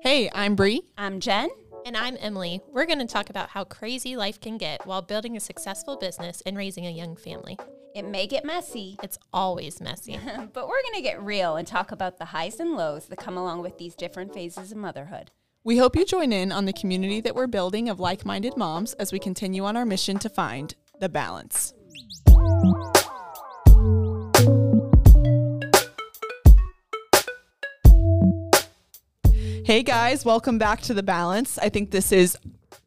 Hey, I'm Bree. I'm Jen. And I'm Emily. We're going to talk about how crazy life can get while building a successful business and raising a young family. It may get messy, It's always messy. but we're going to get real and talk about the highs and lows that come along with these different phases of motherhood. We hope you join in on the community that we're building of like minded moms as we continue on our mission to find the balance. Hey guys, welcome back to The Balance. I think this is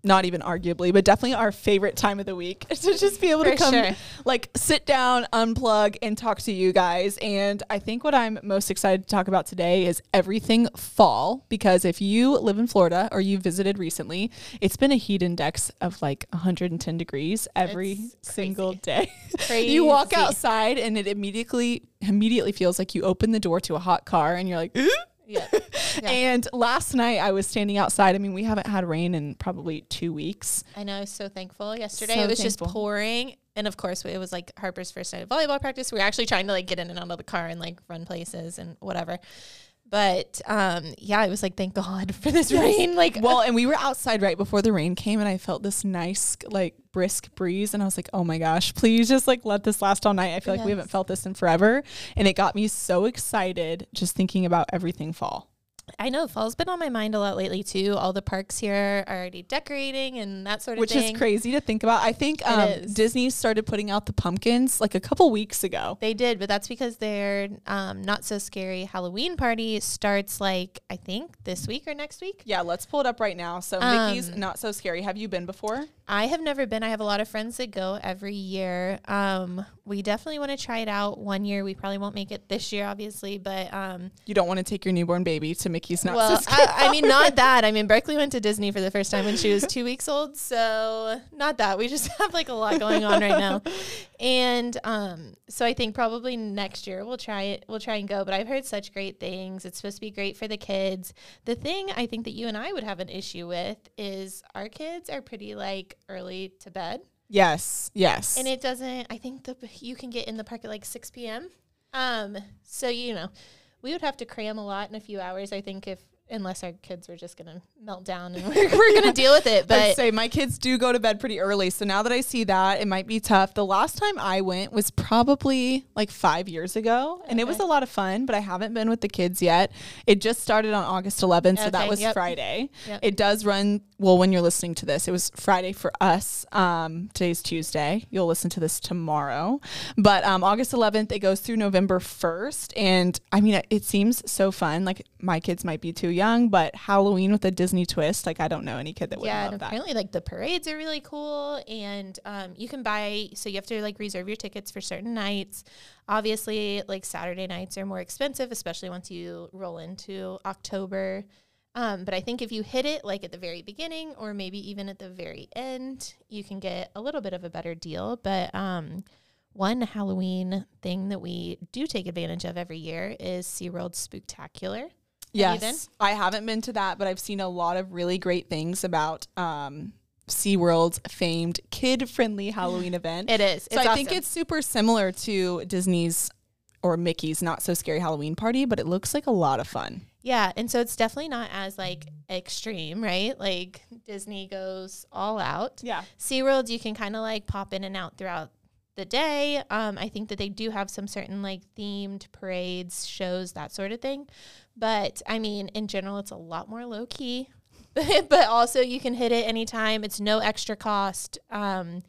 not even arguably, but definitely our favorite time of the week to just be able to For come, sure. like, sit down, unplug, and talk to you guys. And I think what I'm most excited to talk about today is everything fall, because if you live in Florida or you visited recently, it's been a heat index of like 110 degrees every It's single crazy. day. you walk outside and it immediately immediately feels like you open the door to a hot car and you're like, yeah. and last night I was standing outside. I mean, we haven't had rain in probably two weeks. I know. I was so thankful. Yesterday So it was just pouring. And of course, it was like Harper's first night of volleyball practice. We were actually trying to like get in and out of the car and like run places and whatever. But um, yeah, it was like, thank God for this rain. Like, Well, and we were outside right before the rain came, and I felt this nice, like brisk breeze, and I was like, "Oh my gosh, please just like let this last all night." I feel like we haven't felt this in forever, and it got me so excited just thinking about everything fall. I know fall's been on my mind a lot lately too. All the parks here are already decorating and that sort of Which thing. Which is crazy to think about. I think um. Disney started putting out the pumpkins like a couple weeks ago. They did, but that's because their um, not so scary Halloween party starts like I think this week or next week. Yeah, let's pull it up right now. So Um, Mickey's not so scary. Have you been before? I have never been. I have a lot of friends that go every year. Um, we definitely want to try it out one year. We probably won't make it this year, obviously, but um, You don't want to take your newborn baby to Mickey's not well. I, I mean, not that. I mean, Berkeley went to Disney for the first time when she was two weeks old, so not that. We just have like a lot going on right now, and um, so I think probably next year we'll try it. We'll try and go. But I've heard such great things. It's supposed to be great for the kids. The thing I think that you and I would have an issue with is our kids are pretty like early to bed. yes, yes. And it doesn't. I think the you can get in the park at like six p.m. Um, so you know, we would have to cram a lot in a few hours. I think if unless our kids were just gonna melt down and we're, we're gonna deal with it. But I'd say my kids do go to bed pretty early. So now that I see that, it might be tough. The last time I went was probably like five years ago, and it was a lot of fun, but I haven't been with the kids yet. It just started on August 11th, so that was yep. Friday. Yep. It does run, well, when you're listening to this, it was Friday for us. Um, today's Tuesday. You'll listen to this tomorrow. But um, August 11th, it goes through November 1st. And I mean, it- it seems so fun. Like my kids might be too young, but Halloween with a Disney twist, like I don't know any kid that would yeah, love and that. apparently like the parades are really cool, and um, you can buy. So you have to like reserve your tickets for certain nights. Obviously, like Saturday nights are more expensive, especially once you roll into October. Um, but I think if you hit it like at the very beginning or maybe even at the very end, you can get a little bit of a better deal. But um, one Halloween thing that we do take advantage of every year is SeaWorld Spooktacular. Yes, I haven't been to that, but I've seen a lot of really great things about um, SeaWorld's famed kid-friendly Halloween event. It is. so It's I think it's super similar to Disney's or Mickey's Not So Scary Halloween Party, but it looks like a lot of fun. Yeah, and so it's definitely not as like extreme, right? Like Disney goes all out. Yeah. SeaWorld you can kind of like pop in and out throughout the day. Um, I think that they do have some certain like themed parades, shows, that sort of thing. But I mean, in general, it's a lot more low key. but also you can hit it anytime. It's no extra cost. Um,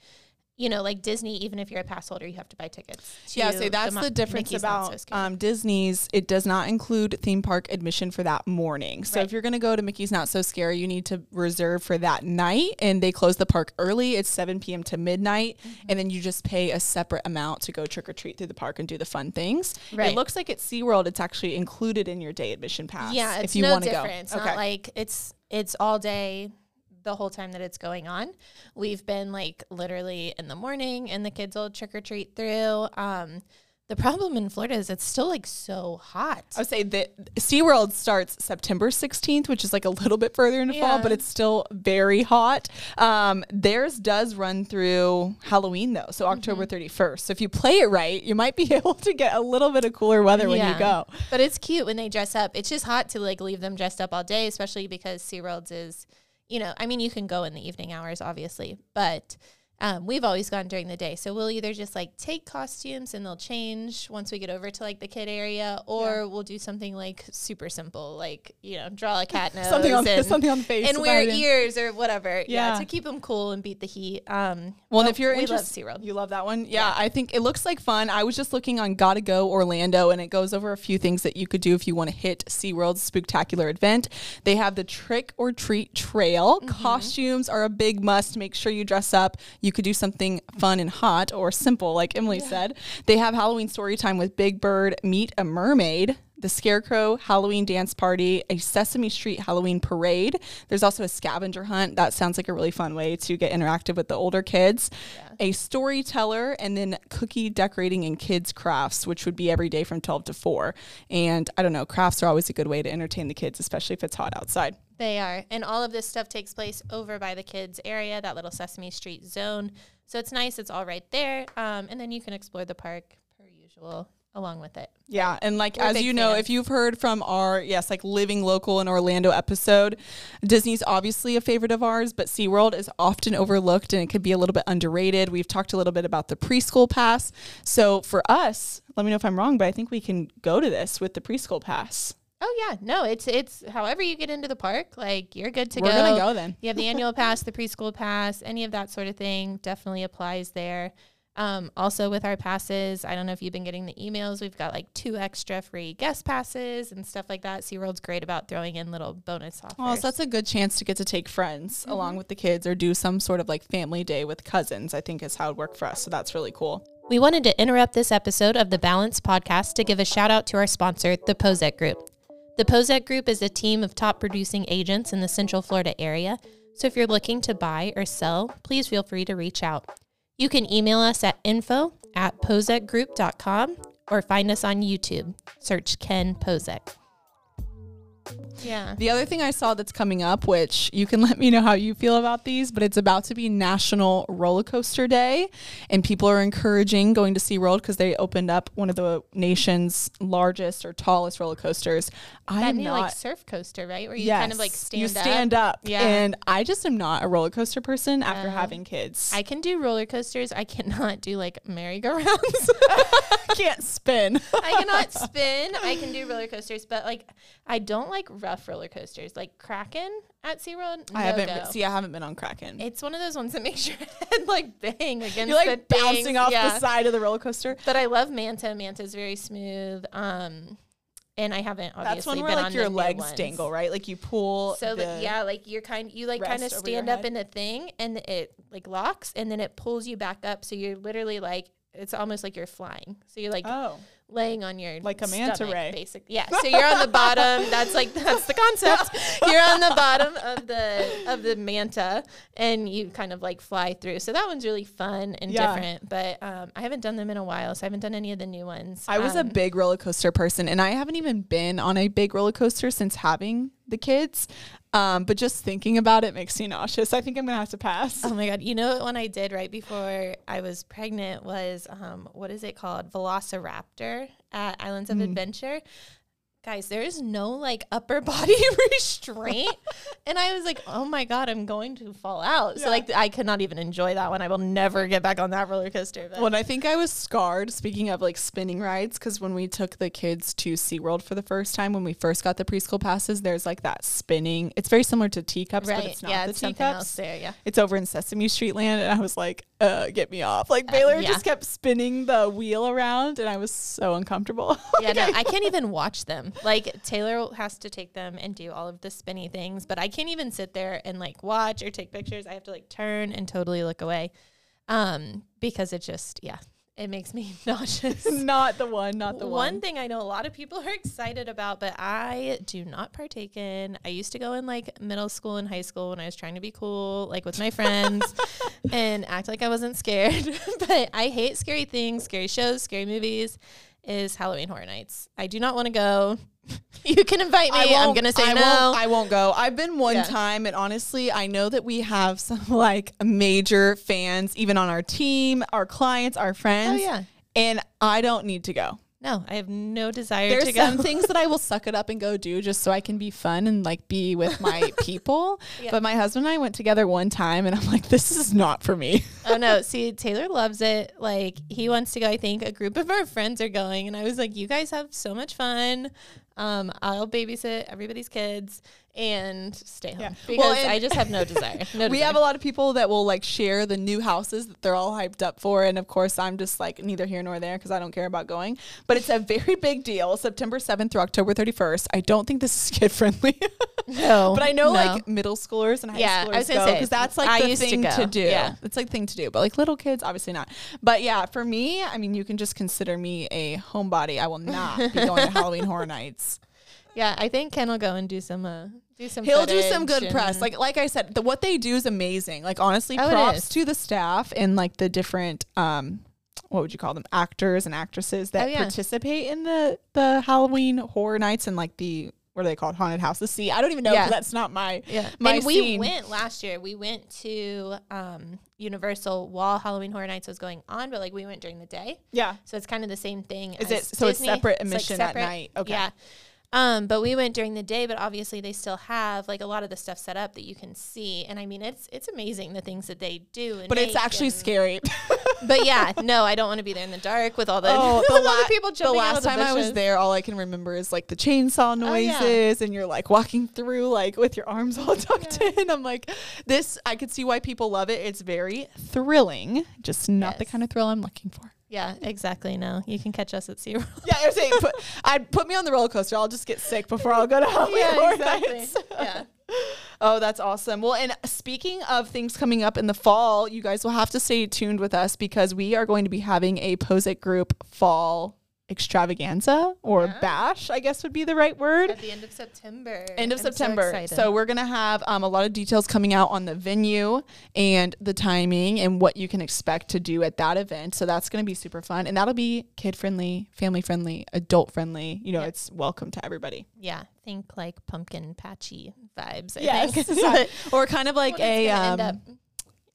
you know, like Disney, even if you're a pass holder, you have to buy tickets. To Yeah, so that's Mo- the difference Mickey's Not So about um, Disney's. It does not include theme park admission for that morning. So Right. if you're going to go to Mickey's Not So Scary, you need to reserve for that night, and they close the park early. It's 7 p.m. to midnight, Mm-hmm. and then you just pay a separate amount to go trick or treat through the park and do the fun things. Right. It looks like at SeaWorld, it's actually included in your day admission pass. Yeah, it's if you no want to different. go. It's not like it's it's all day the whole time that it's going on. We've been like literally in the morning and the kids will trick or treat through. Um The problem in Florida is it's still like so hot. I would say that SeaWorld starts September 16th, which is like a little bit further into fall, Yeah. but it's still very hot. Um, theirs does run through Halloween though, so October Mm-hmm. 31st. So if you play it right, you might be able to get a little bit of cooler weather when you go. But it's cute when they dress up. It's just hot to like leave them dressed up all day, especially because SeaWorld's is, you know, I mean, you can go in the evening hours, obviously, but um, we've always gone during the day. So we'll either just like take costumes and they'll change once we get over to like the kid area, or we'll do something like super simple, like, you know, draw a cat nose Something on and, something on the face. and wear ears or whatever. Yeah. Yeah. to keep them cool and beat the heat. Um, Well, and if you're we love SeaWorld. you love that one. Yeah, I think it looks like fun. I was just looking on Gotta Go Orlando, and it goes over a few things that you could do if you want to hit SeaWorld's Spooktacular event. They have the trick or treat trail. Costumes are a big must. Make sure you dress up. You could do something fun and hot or simple, like Emily said. They have Halloween story time with Big Bird, Meet a Mermaid the Scarecrow Halloween dance party, a Sesame Street Halloween parade. There's also a scavenger hunt. That sounds like a really fun way to get interactive with the older kids. A storyteller, and then cookie decorating and kids crafts, which would be every day from 12 to 4. And I don't know, crafts are always a good way to entertain the kids, especially if it's hot outside. They are. And all of this stuff takes place over by the kids' area, that little Sesame Street zone. So it's nice. It's all right there. Um, and then you can explore the park per usual along with it. Yeah, and like We're as you know, fans. if you've heard from our yes, like living local in Orlando episode, Disney's obviously a favorite of ours, but SeaWorld is often overlooked and it could be a little bit underrated. We've talked a little bit about the preschool pass. So for us, let me know if I'm wrong, but I think we can go to this with the preschool pass. Oh yeah, no, it's it's however you get into the park, like you're good to go. We're gonna go then. You have the annual pass, the preschool pass, any of that sort of thing definitely applies there. Um, also with our passes, I don't know if you've been getting the emails. We've got like two extra free guest passes and stuff like that. SeaWorld's great about throwing in little bonus offers. Well, so that's a good chance to get to take friends along with the kids or do some sort of like family day with cousins, I think is how it worked for us. So that's really cool. We wanted to interrupt this episode of the Balance podcast to give a shout out to our sponsor, the Pozek Group. The Pozek Group is a team of top producing agents in the Central Florida area. So if you're looking to buy or sell, please feel free to reach out. You can email us at info at pozekgroup.com or find us on YouTube. Search Ken Pozek. Yeah. The other thing I saw that's coming up, which you can let me know how you feel about these, but it's about to be National Roller Coaster Day, and people are encouraging going to SeaWorld because they opened up one of the nation's largest or tallest roller coasters. I That am new not. like surf coaster, right? Where you yes, kind of like stand you stand up, Yeah. and I just am not a roller coaster person after having kids. I can do roller coasters. I cannot do like merry-go-rounds. I can't spin. I cannot spin. I can do roller coasters, but like I don't like rough roller coasters. Like Kraken at SeaWorld, I haven't been, see. I haven't been on Kraken. It's one of those ones that makes your head like bang against You're like the bouncing things. off Yeah. the side of the roller coaster. But I love Manta. Manta's very smooth. Um, and I haven't obviously That's one where like on your the legs ones. dangle, right? Like you pull. So that yeah, like you're kind you like kind of rest over your stand up in the thing and it like locks and then it pulls you back up. So you're literally like it's almost like you're flying. So you're like Oh, laying on your Like a manta stomach, ray. basic. Yeah. So you're on the bottom. That's like that's the concept. You're on the bottom of the of the manta, and you kind of like fly through. So that one's really fun and Yeah. different. But um, I haven't done them in a while, so I haven't done any of the new ones. I was a Um, big roller coaster person, and I haven't even been on a big roller coaster since having the kids. Um, but just thinking about it makes me nauseous. I think I'm gonna have to pass. Oh my god! You know what one I did right before I was pregnant was um, what is it called? Velociraptor at Islands of Adventure. Guys, there is no like upper body restraint, and I was like, "Oh my god, I'm going to fall out." So like, I could not even enjoy that one. I will never get back on that roller coaster. But When I think I was scarred, speaking of like spinning rides, because when we took the kids to SeaWorld for the first time, when we first got the preschool passes, there's like that spinning. It's very similar to teacups, but it's not yeah, the it's teacups. there. Yeah. It's over in Sesame Street Land, and I was like, uh, get me off. Like Baylor yeah. just kept spinning the wheel around, and I was so uncomfortable. Yeah, no, I can't even watch them. Like Taylor has to take them and do all of the spinny things, but I can't even sit there and like watch or take pictures. I have to like turn and totally look away. Um, because it just yeah, It makes me nauseous. not the one, not the one one. thing I know a lot of people are excited about, but I do not partake in. I used to go in like middle school and high school when I was trying to be cool, like with my friends, and act like I wasn't scared. but I hate scary things, scary shows, scary movies. Is Halloween Horror Nights? I do not want to go. you can invite me. I'm gonna say I no. Won't, I won't go. I've been one Yeah. time, and honestly, I know that we have some like major fans, even on our team, our clients, our friends. oh yeah. And I don't need to go. No, I have no desire There's to go. There's some things that I will suck it up and go do just so I can be fun and like be with my people. But my husband and I went together one time, and I'm like, this is not for me. oh no, see Taylor loves it. Like he wants to go. I think a group of our friends are going, and I was like, "You guys have so much fun. Um, I'll babysit everybody's kids and stay home Yeah. because Well, I just have no desire. No we desire. have a lot of people that will like share the new houses that they're all hyped up for and of course i'm just like neither here nor there because i don't care about going but it's a very big deal september 7th through october 31st i don't think this is kid friendly no, but i know no. like middle schoolers and high Yeah, I schoolers was gonna go because that's like I the used to thing to, go. do Yeah. it's like the thing to do but like little kids obviously not but yeah for me i mean you can just consider me a homebody i will not be going to halloween horror nights yeah. I think Ken will go and do some uh, do some. He'll do some good press. Like like I said, the, what they do is amazing. Like honestly, Oh, props to the staff and like the different um what would you call them? Actors and actresses that Oh, yeah. participate in the the Halloween horror nights and like the what are they called? Haunted houses. See, I don't even know. Yeah. That's not my Yeah, my and we scene. went last year. We went to um, Universal while Halloween Horror Nights was going on, but like we went during the day. Yeah. So it's kind of the same thing. Is as it- so it's Disney. separate like, admission at night? Okay. Yeah. Um, but we went during the day, but obviously they still have like a lot of the stuff set up that you can see, and I mean it's it's amazing the things that they do. And But it's actually scary. But yeah, no, I don't want to be there in the dark with all the, Oh, the, la- the people the jumping out last the time I was there, all I can remember is like the chainsaw Oh, yeah. noises, and you're like walking through like with your arms all tucked in. I'm like, this. I could see why people love it. It's very thrilling, just not the kind of thrill I'm looking for. Yeah, exactly. No, you can catch us at SeaWorld. Yeah, I was saying, put, I'd put me on the roller coaster. I'll just get sick before I'll go to Halloween Yeah, exactly. Nights. yeah. Oh, that's awesome. Well, and speaking of things coming up in the fall, you guys will have to stay tuned with us because we are going to be having a Pozek Group fall extravaganza or Yeah. bash, I guess would be the right word. At the end of September. End of I'm September. excited. So, we're going to have um, a lot of details coming out on the venue and the timing and what you can expect to do at that event. So that's going to be super fun. And that'll be kid friendly, family friendly, adult friendly. You know, Yeah. it's welcome to everybody. yeah, think like pumpkin patchy vibes. I Yes. think. Yeah. or kind of like it's a. gonna Um.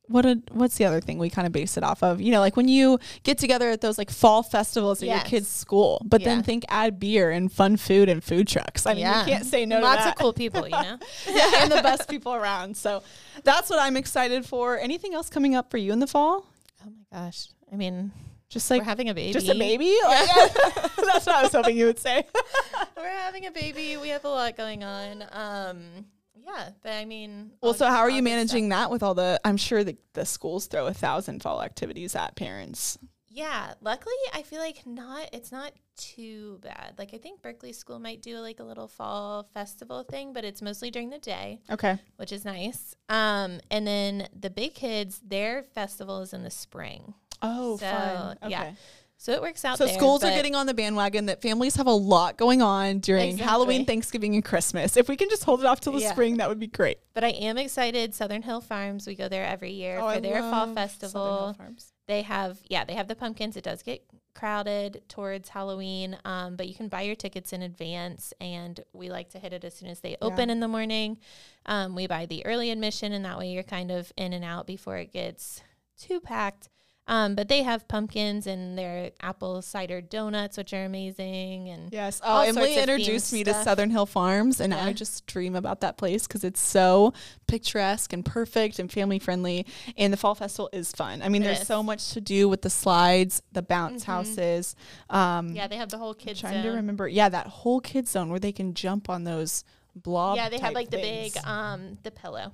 What a, what's the other thing we kind of base it off of? You know, like when you get together at those like fall festivals at your kids' school, but then think add beer and fun food and food trucks. I mean, yeah. you can't say no Lots to that. of cool people, you know. yeah, and the best people around. So that's what I'm excited for. Anything else coming up for you in the fall? oh my gosh. I mean, Just like we're having a baby. just a baby? Like, that's what I was hoping you would say. we're having a baby. We have a lot going on. Um, yeah, but I mean, Well, so how are you good stuff. managing that with all the? I'm sure the, the schools throw a thousand fall activities at parents. Yeah, luckily I feel like not it's not too bad. Like I think Berkeley School might do like a little fall festival thing, but it's mostly during the day, Okay. which is nice. Um and then the big kids, their festival is in the spring. Oh, So, fun. Okay. yeah. So it works out So there, schools are getting on the bandwagon that families have a lot going on during Exactly. Halloween, Thanksgiving, and Christmas. If we can just hold it off till the Yeah. spring, that would be great. But I am excited. Southern Hill Farms, we go there every year Oh, I for their love fall Southern Hill festival. Farms. They have, yeah, they have the pumpkins. It does get crowded towards Halloween, um, but you can buy your tickets in advance, and we like to hit it as soon as they open in the morning. Um, we buy the early admission, and that way you're kind of in and out before it gets too packed. Um, but they have pumpkins and their apple cider donuts, which are amazing. And Yes. Oh, Emily introduced me to. Southern Hill Farms, and I just dream about that place because it's so picturesque and perfect and family friendly. And the fall festival is fun. I mean, It there's is. so much to do with the slides, the bounce Mhm. houses. Um, yeah, they have the whole I'm kids. trying to remember. Yeah, that whole kids zone where they can jump on those blob. Yeah, they have like the big, um, the pillow.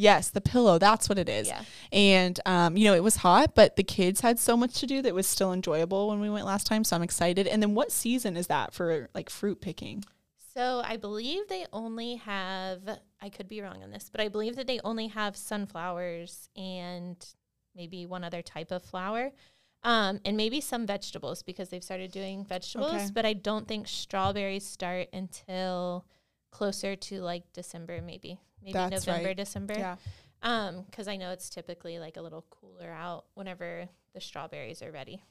Yes, the pillow. That's what it is. Yeah. And um, you know, it was hot, but the kids had so much to do that was still enjoyable when we went last time. So I'm excited. And then what season is that for like fruit picking? So I believe they only have, I could be wrong on this, but I believe that they only have sunflowers and maybe one other type of flower. Um, and maybe some vegetables because they've started doing vegetables, Okay. but I don't think strawberries start until closer to like December, maybe maybe That's November, right. December. Yeah. Um, because I know it's typically like a little cooler out whenever the strawberries are ready.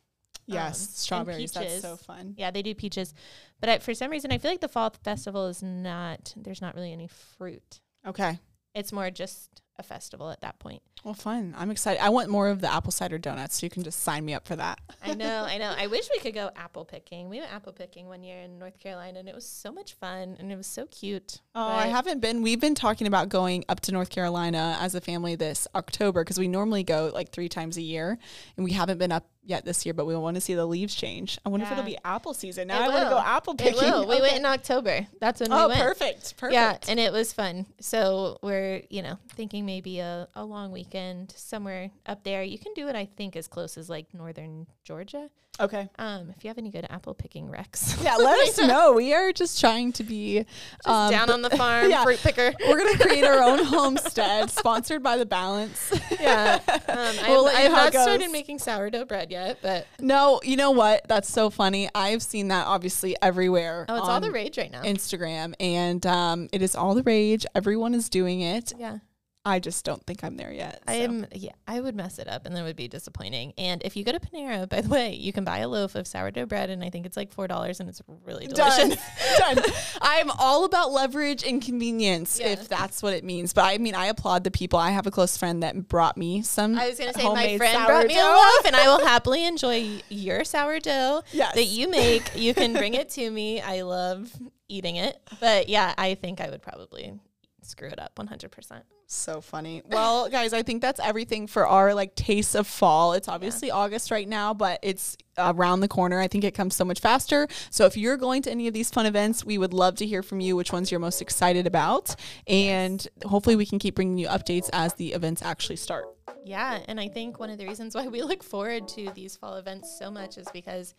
Yes, and strawberries. That's so fun. Yeah, they do peaches, but I, for some reason I feel like the fall festival is not. There's not really any fruit. Okay. It's more just a festival at that point. Well, fun. I'm excited. I want more of the apple cider donuts, so you can just sign me up for that. I know, I know. I wish we could go apple picking. We went apple picking one year in North Carolina, and it was so much fun, and it was so cute. Oh, I haven't been. We've been talking about going up to North Carolina as a family this October because we normally go like three times a year, and we haven't been up yet this year. But we want to see the leaves change. I wonder if it'll be apple season. Now It I want to go apple picking. We Okay. went in October. That's when Oh, we went. perfect. Perfect. Yeah, and it was fun. So we're, you know, thinking maybe a, a long weekend somewhere up there. You can do it, I think, as close as like northern Georgia. okay. Um, if you have any good apple picking recs. Yeah, let us know. We are just trying to be um, down on the farm, yeah. fruit picker. We're gonna create our own homestead, sponsored by the Balance. yeah. Um, We'll I've, I've not started making sourdough bread yet, but No, you know what? That's so funny. I've seen that obviously everywhere. oh, it's all the rage right now. Instagram, and um, it is all the rage. Everyone is doing it. yeah. I just don't think I'm there yet. I am, yeah, I would mess it up and then it would be disappointing. And if you go to Panera, by the way, you can buy a loaf of sourdough bread and I think it's like $4 and it's really delicious. Done. I'm all about leverage and convenience, Yeah. if that's what it means. But I mean, I applaud the people. I have a close friend that brought me some. I was going to say, my friend brought me a loaf and I will happily enjoy your sourdough Yes. that you make. You can bring it to me. I love eating it. But yeah, I think I would probably screw it up 100%. So funny. Well, guys, I think that's everything for our like taste of fall. It's obviously August right now, but it's around the corner. I think it comes so much faster. So if you're going to any of these fun events, we would love to hear from you which ones you're most excited about. And hopefully we can keep bringing you updates as the events actually start. Yeah, and I think one of the reasons why we look forward to these fall events so much is because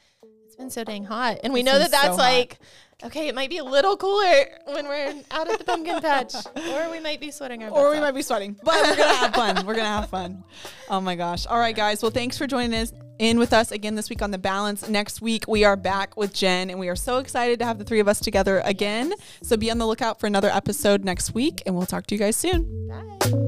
it's been so dang hot, and we It's know that that's so like, okay, it might be a little cooler when we're out at the pumpkin patch, or we might be sweating our Or we might be sweating, but we're gonna have fun. We're gonna have fun. Oh my gosh! All right, guys. Well, thanks for joining us in with us again this week on the Balance. Next week we are back with Jen, and we are so excited to have the three of us together again. So be on the lookout for another episode next week, and we'll talk to you guys soon. Bye.